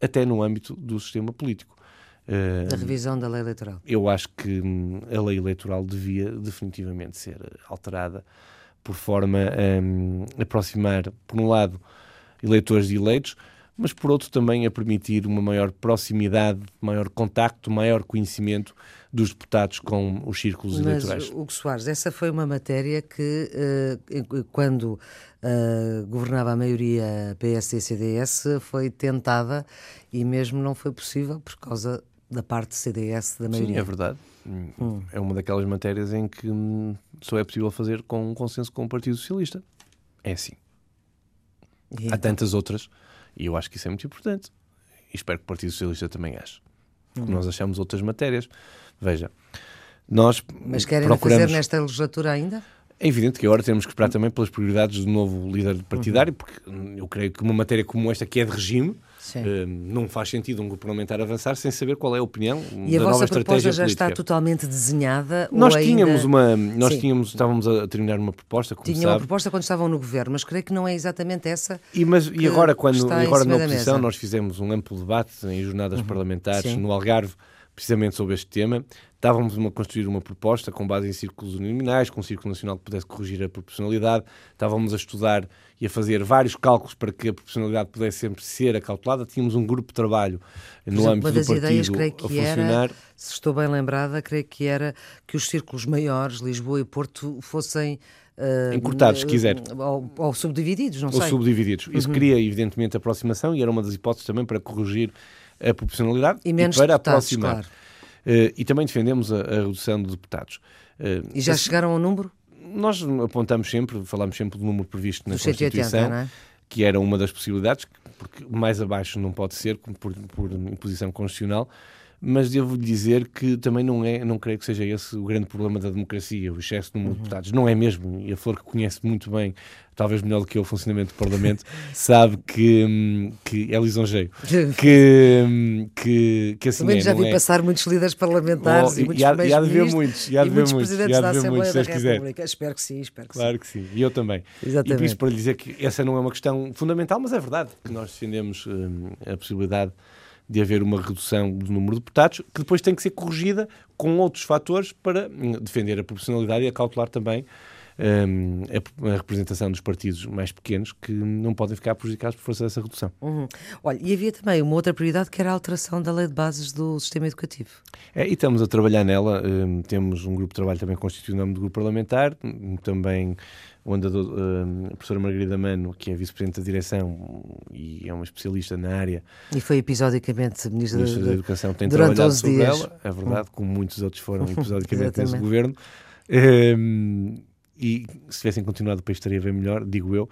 até no âmbito do sistema político. Da revisão da lei eleitoral. Eu acho que hum, a lei eleitoral devia definitivamente ser alterada por forma a um, aproximar, por um lado, eleitores de eleitos, mas por outro também a permitir uma maior proximidade, maior contacto, maior conhecimento dos deputados com os círculos mas, eleitorais. Hugo Soares, essa foi uma matéria que, uh, quando uh, governava a maioria PSD-CDS, foi tentada e mesmo não foi possível por causa da parte CDS da maioria. Sim, é verdade. Hum. É uma daquelas matérias em que hum, só é possível fazer com um consenso com o Partido Socialista. É assim. E Há então? tantas outras, e eu acho que isso é muito importante. E espero que o Partido Socialista também ache. Porque hum. nós achamos outras matérias. Veja, nós. Mas querem procuramos... fazer nesta legislatura ainda? É evidente que agora temos que esperar também pelas prioridades do novo líder partidário, uhum. porque eu creio que uma matéria como esta, que é de regime, uh, não faz sentido um grupo parlamentar avançar sem saber qual é a opinião e da a nova estratégia política. E a vossa proposta já está totalmente desenhada? Nós tínhamos ainda... uma, nós Sim. tínhamos, estávamos a terminar uma proposta, como Tinha sabe. uma proposta quando estavam no governo, mas creio que não é exatamente essa. E, mas, e agora, quando, agora na oposição, nós fizemos um amplo debate em jornadas uhum. parlamentares Sim. no Algarve, precisamente sobre este tema. Estávamos a construir uma proposta com base em círculos uninominais, com um círculo nacional que pudesse corrigir a proporcionalidade. Estávamos a estudar e a fazer vários cálculos para que a proporcionalidade pudesse sempre ser acautelada. Tínhamos um grupo de trabalho no exemplo, âmbito do partido ideias, creio que a funcionar. Era, se estou bem lembrada, creio que era que os círculos maiores, Lisboa e Porto, fossem Uh, Encurtados, se quiser. Ou, ou, subdivididos, não ou sei. Ou subdivididos. Isso uhum. cria, evidentemente, aproximação e era uma das hipóteses também para corrigir a proporcionalidade e, menos e para deputados, aproximar. Claro. Uh, e também defendemos a, a redução de deputados. Uh, e já esse, chegaram ao número? Nós apontamos sempre, falamos sempre do número previsto na Constituição, 180, é? que era uma das possibilidades, porque mais abaixo não pode ser por, por imposição constitucional, mas devo dizer que também não é, não creio que seja esse o grande problema da democracia, o excesso de número de uhum. deputados. Não é mesmo, e a Flor que conhece muito bem, talvez melhor do que eu, o funcionamento do Parlamento, [laughs] sabe que, hum, que é lisonjeio. [laughs] Que, hum, que, que assim Também é, já vi é. passar muitos líderes parlamentares oh, e, muitos e há, e há de ver muitos, e há de ver muitos, presidentes há da Assembleia muitos, da República. Espero que sim, espero que claro sim. que sim, e eu também. Exatamente. E por isso para lhe dizer que essa não é uma questão fundamental, mas é verdade que nós defendemos hum, a possibilidade de haver uma redução do número de deputados, que depois tem que ser corrigida com outros fatores para hum, defender a proporcionalidade e a cautelar também um, a, a, representação dos partidos mais pequenos que não podem ficar prejudicados por força dessa redução. Uhum. Olha, e havia também uma outra prioridade que era a alteração da lei de bases do sistema educativo. É, e estamos a trabalhar nela. Um, temos um grupo de trabalho também constituído no nome do grupo parlamentar, também onde a, a professora Margarida Mano, que é vice-presidente da direção e é uma especialista na área. E foi episodicamente ministra, ministra da, Educação, tem trabalhado sobre dias. ela, é verdade, hum. como muitos outros foram [laughs] episodicamente nesse governo. Um, e se tivessem continuado o país estaria bem melhor, digo eu.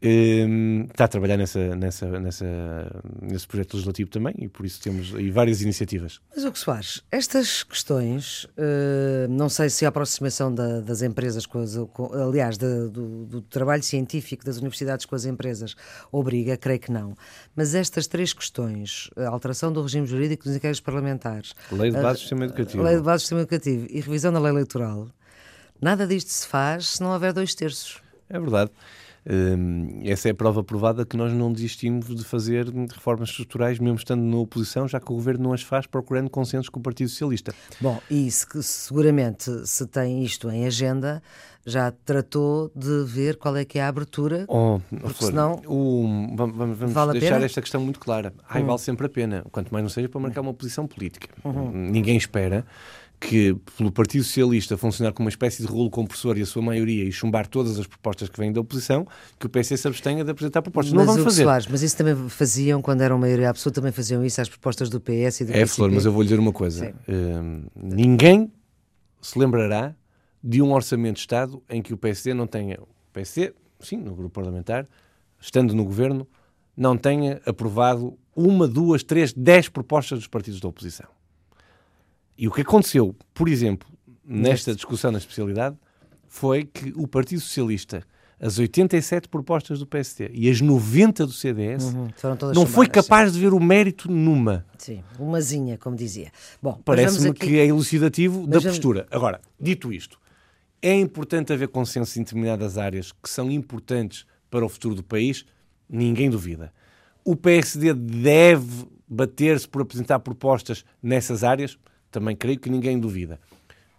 Um, está a trabalhar nessa, nessa, nessa, nesse projeto legislativo também e por isso temos aí várias iniciativas. Mas o que Soares, estas questões, uh, não sei se a aproximação da, das empresas, com as, com, aliás, da, do, do, trabalho científico das universidades com as empresas obriga, creio que não, mas estas três questões, a alteração do regime jurídico dos inquéritos parlamentares, lei de base do sistema educativo, lei de base do sistema educativo e revisão da lei eleitoral, nada disto se faz se não houver dois terços. É verdade. Um, essa é a prova provada que nós não desistimos de fazer reformas estruturais, mesmo estando na oposição, já que o governo não as faz procurando consensos com o Partido Socialista. Bom, e se, seguramente se tem isto em agenda, já tratou de ver qual é que é a abertura, oh, porque Flor, senão o, vamos, vamos vale deixar esta questão muito clara. Ai, hum. vale sempre a pena, quanto mais não seja para marcar uma posição política. Uhum. Ninguém espera que, pelo Partido Socialista funcionar como uma espécie de rolo compressor e a sua maioria e chumbar todas as propostas que vêm da oposição, que o PC se abstenha de apresentar propostas. Mas não vamos fazer. Soares, mas isso também faziam quando eram maioria absoluta, também faziam isso às propostas do PS e do É, Flor, mas eu vou lhe dizer uma coisa. Uh, ninguém se lembrará de um orçamento de Estado em que o PSD não tenha. O PSD, sim, no grupo parlamentar, estando no governo, não tenha aprovado uma, duas, três, dez propostas dos partidos da oposição. E o que aconteceu, por exemplo, nesta discussão na especialidade, foi que o Partido Socialista, as 87 propostas do PSD e as 90 do CDS, uhum, não foi capaz sim. de ver o mérito numa. Sim, umazinha, como dizia. Bom, Parece-me aqui... que é elucidativo mas da vamos... postura. Agora, dito isto, é importante haver consenso em determinadas áreas que são importantes para o futuro do país, ninguém duvida. O PSD deve bater-se por apresentar propostas nessas áreas? Também creio que ninguém duvida.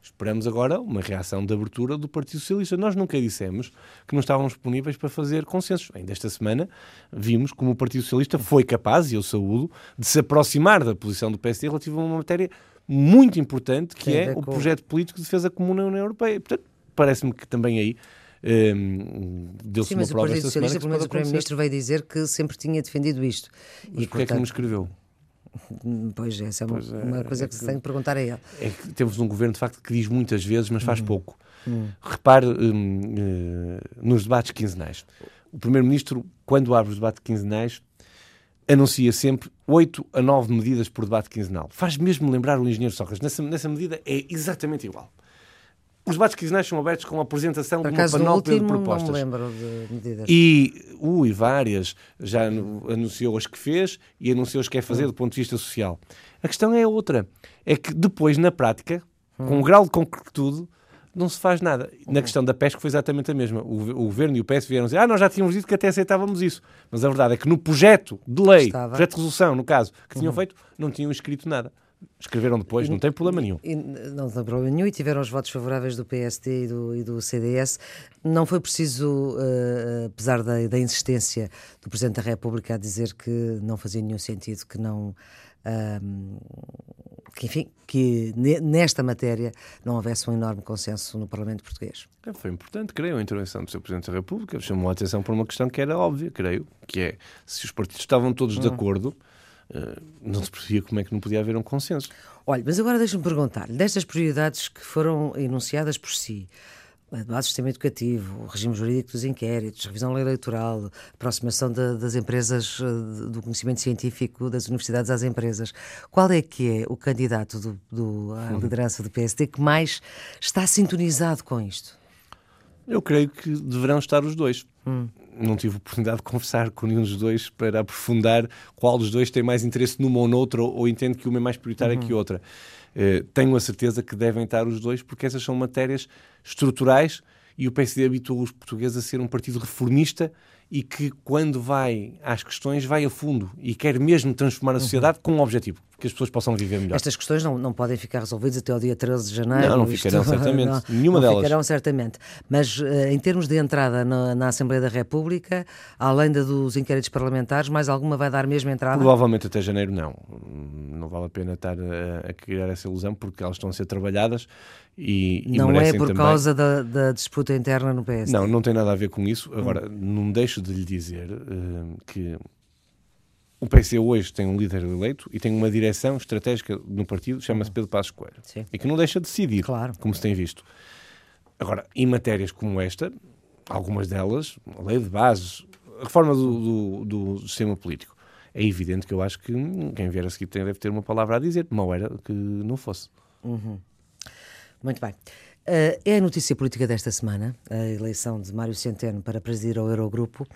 Esperamos agora uma reação de abertura do Partido Socialista. Nós nunca dissemos que não estávamos disponíveis para fazer consensos. Ainda esta semana vimos como o Partido Socialista foi capaz, e eu saúdo, de se aproximar da posição do PSD relativa a uma matéria muito importante, que é o projeto político de defesa comum na União Europeia. Portanto, parece-me que também aí um, deu-se uma prova esta semana. Mas o Primeiro-Ministro veio dizer que sempre tinha defendido isto. Mas e, porquê portanto... é que não escreveu? [laughs] Pois, essa é uma, pois é, uma coisa é que, que se tem que perguntar a ele. É que temos um governo, de facto, que diz muitas vezes, mas faz hum. pouco. Hum. Repare hum, uh, nos debates quinzenais. O Primeiro-Ministro, quando abre os debates quinzenais, anuncia sempre 8 a 9 medidas por debate quinzenal. Faz mesmo lembrar o engenheiro Sócrates. Nessa, nessa medida é exatamente igual. Os debates quinzenais são abertos com a apresentação Por de uma panóplia de propostas. Não me lembro de medidas. E, ui, várias. Já anunciou as que fez e anunciou as que quer fazer do ponto de vista social. A questão é outra. É que depois, na prática, com um grau de concretude, não se faz nada. Na questão da pesca foi exatamente a mesma. O, o governo e o PS vieram dizer ah, nós já tínhamos dito que até aceitávamos isso. Mas a verdade é que no projeto de lei, Estava. projeto de resolução, no caso, que tinham uhum. feito, não tinham escrito nada. Escreveram depois, não tem problema nenhum. E, não tem problema nenhum e tiveram os votos favoráveis do PSD e do, e do CDS. Não foi preciso, uh, apesar da, da, insistência do Presidente da República a dizer que não fazia nenhum sentido, que não. Uh, que, enfim, que nesta matéria não houvesse um enorme consenso no Parlamento português. É, foi importante, creio, a intervenção do Sr. Presidente da República. Chamou a atenção para uma questão que era óbvia, creio, que é se os partidos estavam todos hum. de acordo não se percebia como é que não podia haver um consenso. Olha, mas agora deixa-me perguntar-lhe, destas prioridades que foram enunciadas por si, do sistema educativo, o regime jurídico dos inquéritos, revisão eleitoral, aproximação de, das empresas, eh, do conhecimento científico das universidades às empresas. Qual é que é o candidato do, do, à uhum. liderança do PSD que mais está sintonizado com isto? Eu creio que deverão estar os dois. Hum. Não tive oportunidade de conversar com nenhum dos dois para aprofundar qual dos dois tem mais interesse numa ou noutra, ou, ou entende que uma é mais prioritária uhum. que outra. Uh, tenho a certeza que devem estar os dois, porque essas são matérias estruturais e o PSD habituou os portugueses a ser um partido reformista e que, quando vai às questões, vai a fundo e quer mesmo transformar a sociedade uhum. com um objetivo, que as pessoas possam viver melhor. Estas questões não, não podem ficar resolvidas até ao dia 13 de janeiro. Não, não ficarão [laughs] isto, certamente. Não, Nenhuma não delas. ficarão certamente. Mas uh, em termos de entrada na, na, Assembleia da República, além da dos inquéritos parlamentares, mais alguma vai dar mesmo entrada? Provavelmente até janeiro não. Não vale a pena estar a, a criar essa ilusão porque elas estão a ser trabalhadas e, não e é por também... causa da, da, disputa interna no PS. Não, não tem nada a ver com isso. Agora, hum. não deixo de lhe dizer uh, que o PC hoje tem um líder eleito e tem uma direção estratégica no partido, chama-se hum. Pedro Passos Coelho. Sim. E que não deixa de decidir, claro. como se tem visto. Agora, em matérias como esta, algumas delas, a lei de bases, a reforma do, do, do sistema político, é evidente que eu acho que quem vier a seguir deve ter uma palavra a dizer. Mal era que não fosse. Uhum. Muito bem. Uh, é a notícia política desta semana, a eleição de Mário Centeno para presidir o Eurogrupo.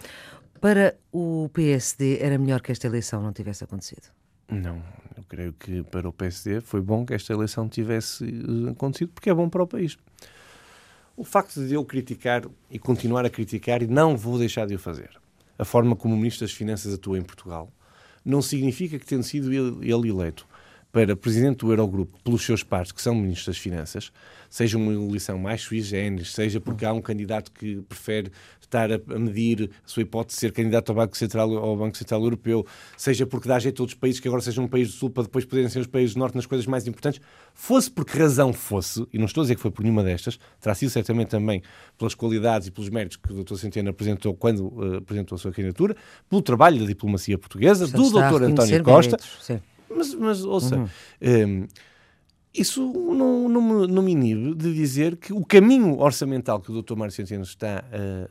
Para o PSD, era melhor que esta eleição não tivesse acontecido? Não, eu creio que para o PSD foi bom que esta eleição tivesse eh, acontecido, porque é bom para o país. O facto de eu criticar e continuar a criticar, e não vou deixar de o fazer, a forma como o Ministro das Finanças atua em Portugal, não significa que, tendo sido ele eleito para presidente do Eurogrupo pelos seus pares, que são ministros das Finanças, seja uma eleição mais sui generis, seja porque há um candidato que prefere estar a, medir a sua hipótese de ser candidato ao Banco Central, ao Banco Central Europeu, seja porque dá jeito a outros países que agora sejam um país do Sul para depois poderem ser os países do Norte nas coisas mais importantes, fosse por que razão fosse, e não estou a dizer que foi por nenhuma destas, terá sido certamente também pelas qualidades e pelos méritos que o Dr. Centeno apresentou quando uh, apresentou a sua candidatura, pelo trabalho da diplomacia portuguesa, do Dr. António Costa. Méritos, mas, mas ouça, uhum. um, isso não, não, me, não me inibe de dizer que o caminho orçamental que o Dr. Mário Centeno está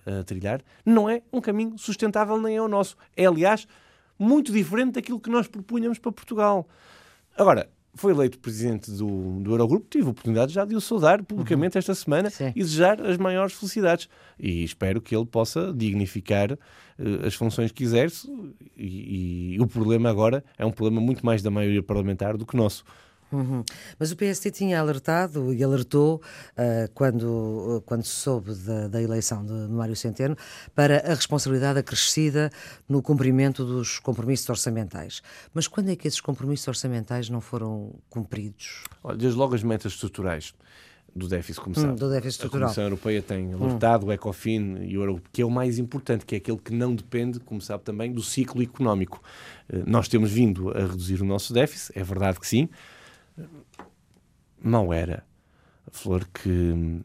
a, a, trilhar não é um caminho sustentável nem é o nosso. É, aliás, muito diferente daquilo que nós propunhamos para Portugal. Agora, foi eleito presidente do, do Eurogrupo, tive a oportunidade já de o saudar publicamente uhum. esta semana Sim. e desejar as maiores felicidades. E espero que ele possa dignificar uh, as funções que exerce. E, e, o problema agora é um problema muito mais da maioria parlamentar do que nosso. Uhum. Mas o PST tinha alertado e alertou uh, quando, uh, quando se soube da, da, eleição de Mário Centeno para a responsabilidade acrescida no cumprimento dos compromissos orçamentais. Mas quando é que esses compromissos orçamentais não foram cumpridos? Olha, desde logo as metas estruturais do déficit, como hum, do déficit estrutural. A Comissão Europeia tem alertado hum. o ECOFIN e o Euro, que é o mais importante, que é aquele que não depende, como sabe também, do ciclo económico. Uh, nós temos vindo a reduzir o nosso déficit, é verdade que sim, Mal era, Flor, que hum,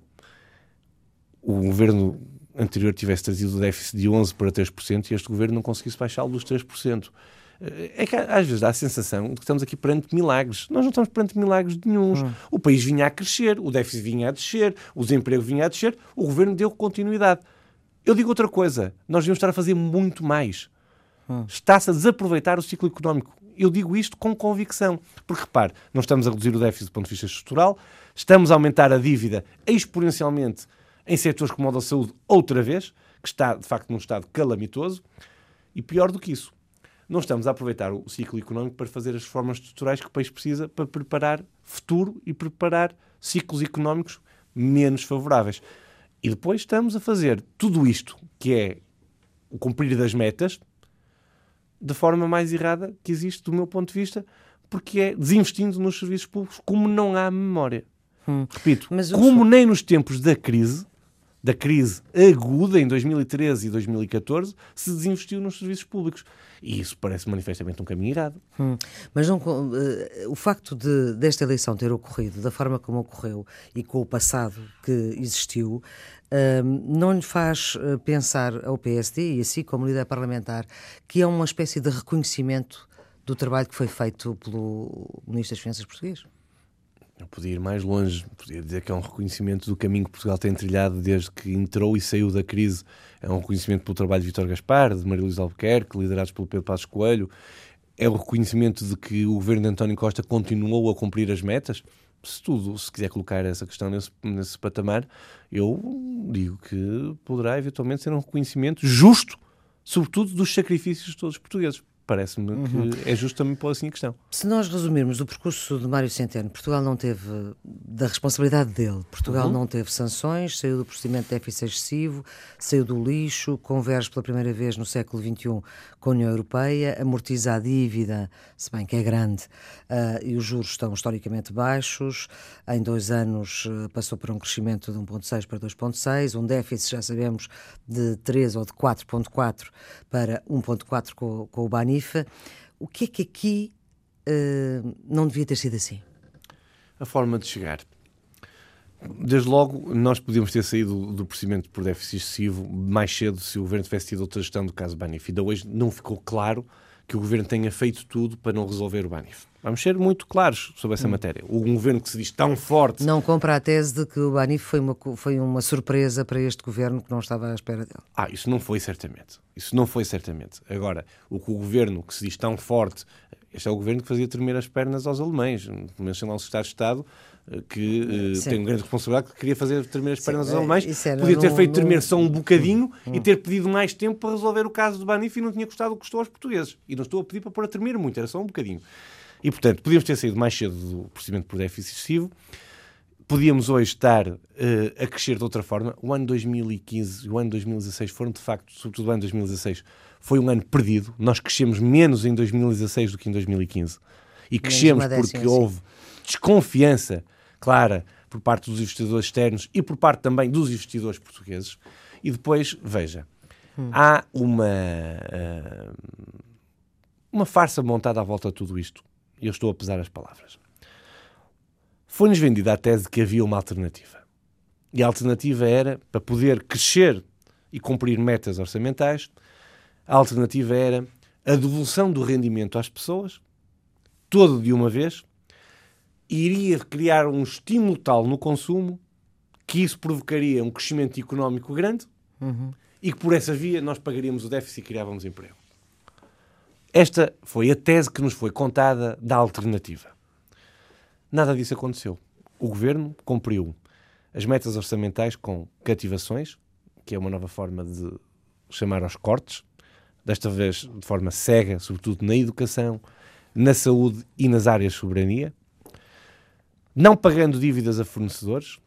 o governo anterior tivesse trazido o déficit de 11% para 3% e este governo não conseguisse baixá-lo dos 3%. É que às vezes dá a sensação de que estamos aqui perante milagres. Nós não estamos perante milagres nenhums. Hum. O país vinha a crescer, o déficit vinha a descer, o desemprego vinha a descer, o governo deu continuidade. Eu digo outra coisa, nós devíamos estar a fazer muito mais. Hum. Está-se a desaproveitar o ciclo económico eu digo isto com convicção. Porque, repare, não estamos a reduzir o déficit do ponto de vista estrutural, estamos a aumentar a dívida exponencialmente em setores como o da saúde outra vez, que está, de facto, num estado calamitoso. E pior do que isso, não estamos a aproveitar o ciclo económico para fazer as reformas estruturais que o país precisa para preparar futuro e preparar ciclos económicos menos favoráveis. E depois estamos a fazer tudo isto, que é o cumprir das metas, da forma mais errada que existe do meu ponto de vista, porque é desinvestindo nos serviços públicos como não há memória. Hum. Repito, Mas como nem nos tempos da crise, da crise aguda em 2013 e 2014, se desinvestiu nos serviços públicos. E isso parece manifestamente um caminho errado. Hum. Mas não, uh, o facto de, desta eleição ter ocorrido da forma como ocorreu e com o passado que existiu, não lhe faz uh, pensar ao PSD, e assim como líder parlamentar, que é uma espécie de reconhecimento do trabalho que foi feito pelo Ministro das Finanças português? Eu podia ir mais longe, podia dizer que é um reconhecimento do caminho que Portugal tem trilhado desde que entrou e saiu da crise. É um reconhecimento pelo trabalho de Vítor Gaspar, de Maria Luísa Albuquerque, liderados pelo Pedro Passos Coelho. É o reconhecimento de que o governo de António Costa continuou a cumprir as metas. Se tudo, se quiser colocar essa questão nesse, nesse patamar, eu digo que poderá eventualmente ser um reconhecimento justo, sobretudo dos sacrifícios de todos os portugueses. Parece-me uhum. que é justo também pôr assim a questão. Se nós resumirmos o percurso de Mário Centeno, Portugal não teve, da responsabilidade dele, Portugal uhum. não teve sanções, saiu do procedimento de déficit excessivo, saiu do lixo, converge pela primeira vez no século XXI com a União Europeia, amortiza a dívida, se bem que é grande, uh, e os juros estão historicamente baixos. Em dois anos uh, passou por um crescimento de 1,6 para 2,6, um déficit, já sabemos, de 3 ou de 4,4 para 1,4 com, com o Bani o que é que aqui uh, não devia ter sido assim? A forma de chegar. Desde logo, nós podíamos ter saído do procedimento por déficit excessivo mais cedo se o governo tivesse tido outra gestão do caso Banif. Ainda hoje não ficou claro que o governo tenha feito tudo para não resolver o Banif. Vamos ser muito claros sobre essa hum. matéria. Um governo que se diz tão forte. Não compra a tese de que o Banif foi uma, foi uma surpresa para este governo que não estava à espera dele. Ah, isso não foi certamente. Isso não foi certamente. Agora, o que o governo que se diz tão forte. Este é o governo que fazia tremer as pernas aos alemães. Mencionar o Secretário de Estado eh, que uh, tem uma grande responsabilidade, que queria fazer tremer as pernas Sim, aos alemães. Podia ter feito tremer só um bocadinho hum. e ter pedido mais tempo para resolver o caso do Banif e não tinha custado o que custou aos portugueses. E não estou a pedir para pôr a tremer muito, era só um bocadinho. E, portanto, podíamos ter saído mais cedo do procedimento por déficit excessivo, podíamos hoje estar uh, a crescer de outra forma. O ano 2015 e o ano 2016 foram, de facto, sobretudo o ano 2016, foi um ano perdido. Nós crescemos menos em 2016 do que em 2015. E crescemos porque houve desconfiança clara por parte dos investidores externos e por parte também dos investidores portugueses. E depois, veja, hum. há uma, uh, uma farsa montada à volta de tudo isto. E eu estou a pesar as palavras. Foi-nos vendida a tese de que havia uma alternativa. E a alternativa era, para poder crescer e cumprir metas orçamentais, a alternativa era a devolução do rendimento às pessoas, todo de uma vez, iria criar um estímulo tal no consumo que isso provocaria um crescimento económico grande uhum. e que por essa via nós pagaríamos o déficit e criávamos emprego. Esta foi a tese que nos foi contada da alternativa. Nada disso aconteceu. O governo cumpriu as metas orçamentais com cativações, que é uma nova forma de chamar aos cortes, desta vez de forma cega, sobretudo na educação, na saúde e nas áreas de soberania, não pagando dívidas a fornecedores,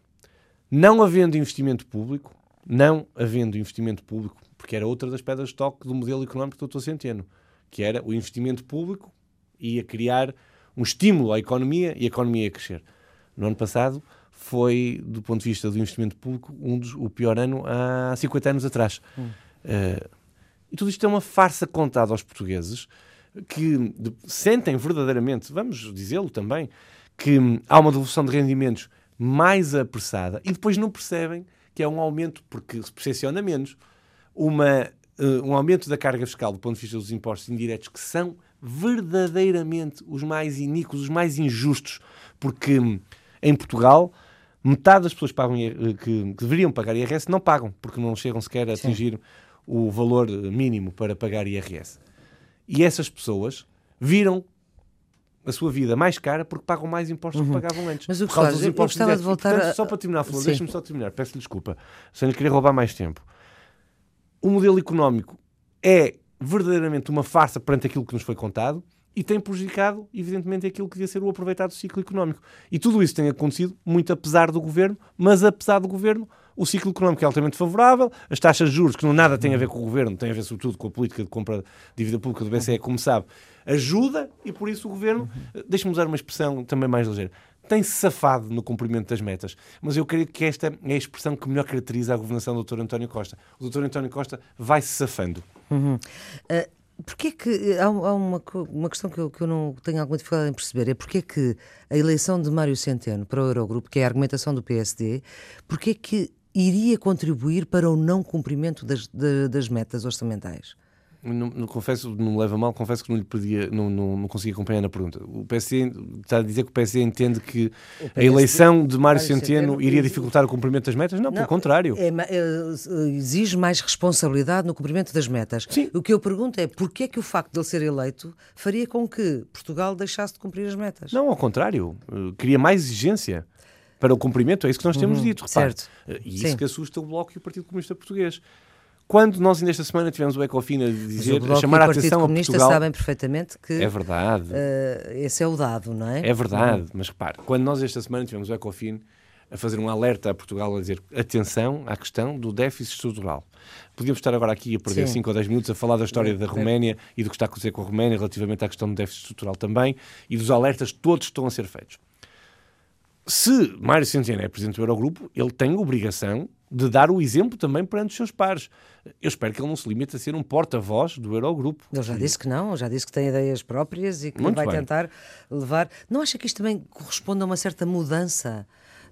não havendo investimento público, não havendo investimento público, porque era outra das pedras de toque do modelo económico do Dr. Centeno, que era o investimento público ia criar um estímulo à economia e a economia ia crescer. No ano passado foi, do ponto de vista do investimento público, um dos, o pior ano há 50 anos atrás. Hum. Uh, e tudo isto é uma farsa contada aos portugueses que sentem verdadeiramente, vamos dizê-lo também, que há uma devolução de rendimentos mais apressada e depois não percebem que é um aumento, porque se percepciona menos, uma, uh, um aumento da carga fiscal do ponto de vista dos impostos indiretos que são verdadeiramente os mais iníquos, os mais injustos, porque hum, em Portugal metade das pessoas que, pagam, que, que, deveriam pagar IRS não pagam, porque não chegam sequer a atingir Sim. O valor mínimo para pagar IRS. E essas pessoas viram a sua vida mais cara porque pagam mais impostos uhum. que pagavam antes. Mas o que faz, eu gostava de voltar portanto, a... Só para terminar, deixa-me só terminar, peço desculpa, sem lhe querer roubar mais tempo. O modelo económico é verdadeiramente uma farsa perante aquilo que nos foi contado e tem prejudicado, evidentemente, aquilo que devia ser o aproveitado ciclo económico. E tudo isso tem acontecido muito apesar do governo, mas apesar do governo, o ciclo económico é altamente favorável, as taxas de juros, que não nada têm a ver com o governo, têm a ver sobretudo com a política de compra de dívida pública do BCE, como sabe, ajuda e por isso o governo, uhum. deixe-me usar uma expressão também mais ligeira, tem-se safado no cumprimento das metas. Mas eu creio que esta é a expressão que melhor caracteriza a governação do Dr. António Costa. O Dr. António Costa vai-se safando. Uhum. Uh... Porquê que há, uma, uma questão que eu, que eu não tenho alguma dificuldade em perceber é porque que a eleição de Mário Centeno para o Eurogrupo, que é a argumentação do PSD, porque que iria contribuir para o não cumprimento das, de, das metas orçamentais? Não, não, confesso, não leva mal, confesso que não lhe podia, não, não, não consegui acompanhar na pergunta. O PSD está a dizer que o PSD entende que PSD, a eleição de Mário Centeno iria dificultar o cumprimento das metas? Não, não pelo contrário. É, é, exige mais responsabilidade no cumprimento das metas. Sim. O que eu pergunto é porquê é que o facto de ele ser eleito faria com que Portugal deixasse de cumprir as metas? Não, ao contrário. Cria mais exigência para o cumprimento, é isso que nós temos uhum, dito. Repare. Certo. E isso Sim. que assusta o Bloco e o Partido Comunista Português. Quando nós ainda esta semana tivemos o Ecofin a dizer, a chamar a atenção a Portugal... sabem perfeitamente que... É verdade. Uh, esse é o dado, não é? É verdade, mas repare, quando nós esta semana tivemos o Ecofin a fazer um alerta a Portugal a dizer atenção à questão do déficit estrutural. Podíamos estar agora aqui a perder 5 ou 10 minutos a falar da história da Roménia e do que está a acontecer com a Roménia relativamente à questão do déficit estrutural também e dos alertas todos que estão a ser feitos. Se Mário Centeno é presidente do Eurogrupo, ele tem obrigação de dar o exemplo também perante os seus pares. Eu espero que ele não se limite a ser um porta-voz do Eurogrupo. Ele já disse que não, já disse que tem ideias próprias e que Muito vai bem. tentar levar. Não acha que isto também corresponde a uma certa mudança?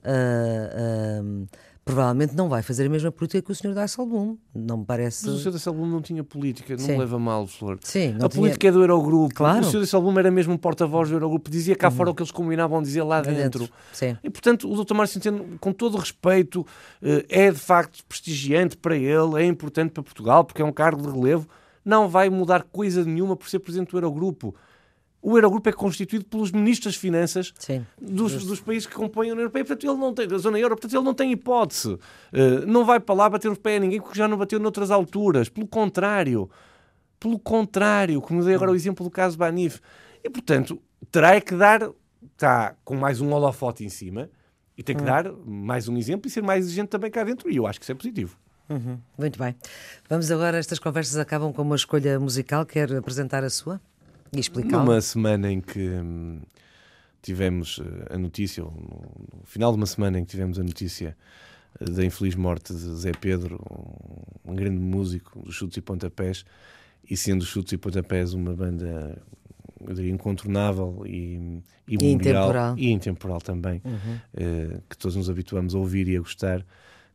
Uh, uh, provavelmente não vai fazer a mesma política que o Sr. Dijsselbloem. Não me parece. Mas o Sr. Dijsselbloem não tinha política, não Sim. leva mal, Flor. Sim, a tinha... política é do Eurogrupo. Claro. O Sr. Dijsselbloem era mesmo um porta-voz do Eurogrupo, dizia cá uhum. fora o que eles combinavam dizer lá dentro. dentro. Sim. E portanto, o Dr. Mário Centeno, com todo o respeito, eh, é de facto prestigiante para ele, é importante para Portugal, porque é um cargo de relevo. Não vai mudar coisa nenhuma por ser presidente do Eurogrupo. O Eurogrupo é constituído pelos ministros das Finanças dos, dos, países que compõem a União Europeia, portanto ele não tem, a zona euro, portanto ele não tem hipótese. Uh, não vai para lá bater o pé a ninguém porque já não bateu noutras alturas. Pelo contrário, pelo contrário, como dei agora o exemplo do caso Banif. E portanto, terá que dar, está com mais um holofote em cima, e tem que hum. dar mais um exemplo e ser mais exigente também cá dentro. E eu acho que isso é positivo. Uhum. Muito bem. Vamos agora, estas conversas acabam com uma escolha musical. Quer apresentar a sua? E. Numa semana em que hum, tivemos eh, a notícia, no, no, final de uma semana em que tivemos a notícia eh, da infeliz morte de Zé Pedro, um, um grande músico dos chutes e pontapés, e sendo os chutes e pontapés uma banda eu diria, incontornável e, e, e intemporal. e intemporal também, uhum. uh, que todos nos habituamos a ouvir e a gostar.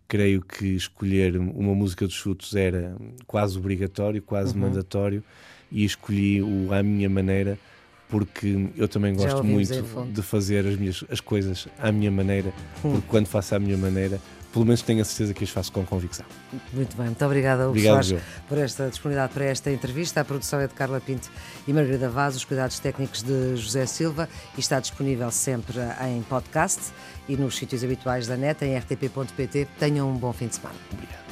Creio que escolher uma música dos chutes era quase obrigatório, quase uhum. mandatório e escolhi o à minha maneira porque eu também gosto muito de fazer as, minhas, as coisas à minha maneira, hum. porque quando faço à minha maneira, pelo menos tenho a certeza que as faço com convicção. Muito bem, muito obrigada, Obrigado, Soares, por esta disponibilidade para esta entrevista. A produção é de Carla Pinto e Margarida Vaz, os cuidados técnicos de José Silva e está disponível sempre em podcast e nos sítios habituais da net, em rtp.pt. Tenham um bom fim de semana. Obrigado.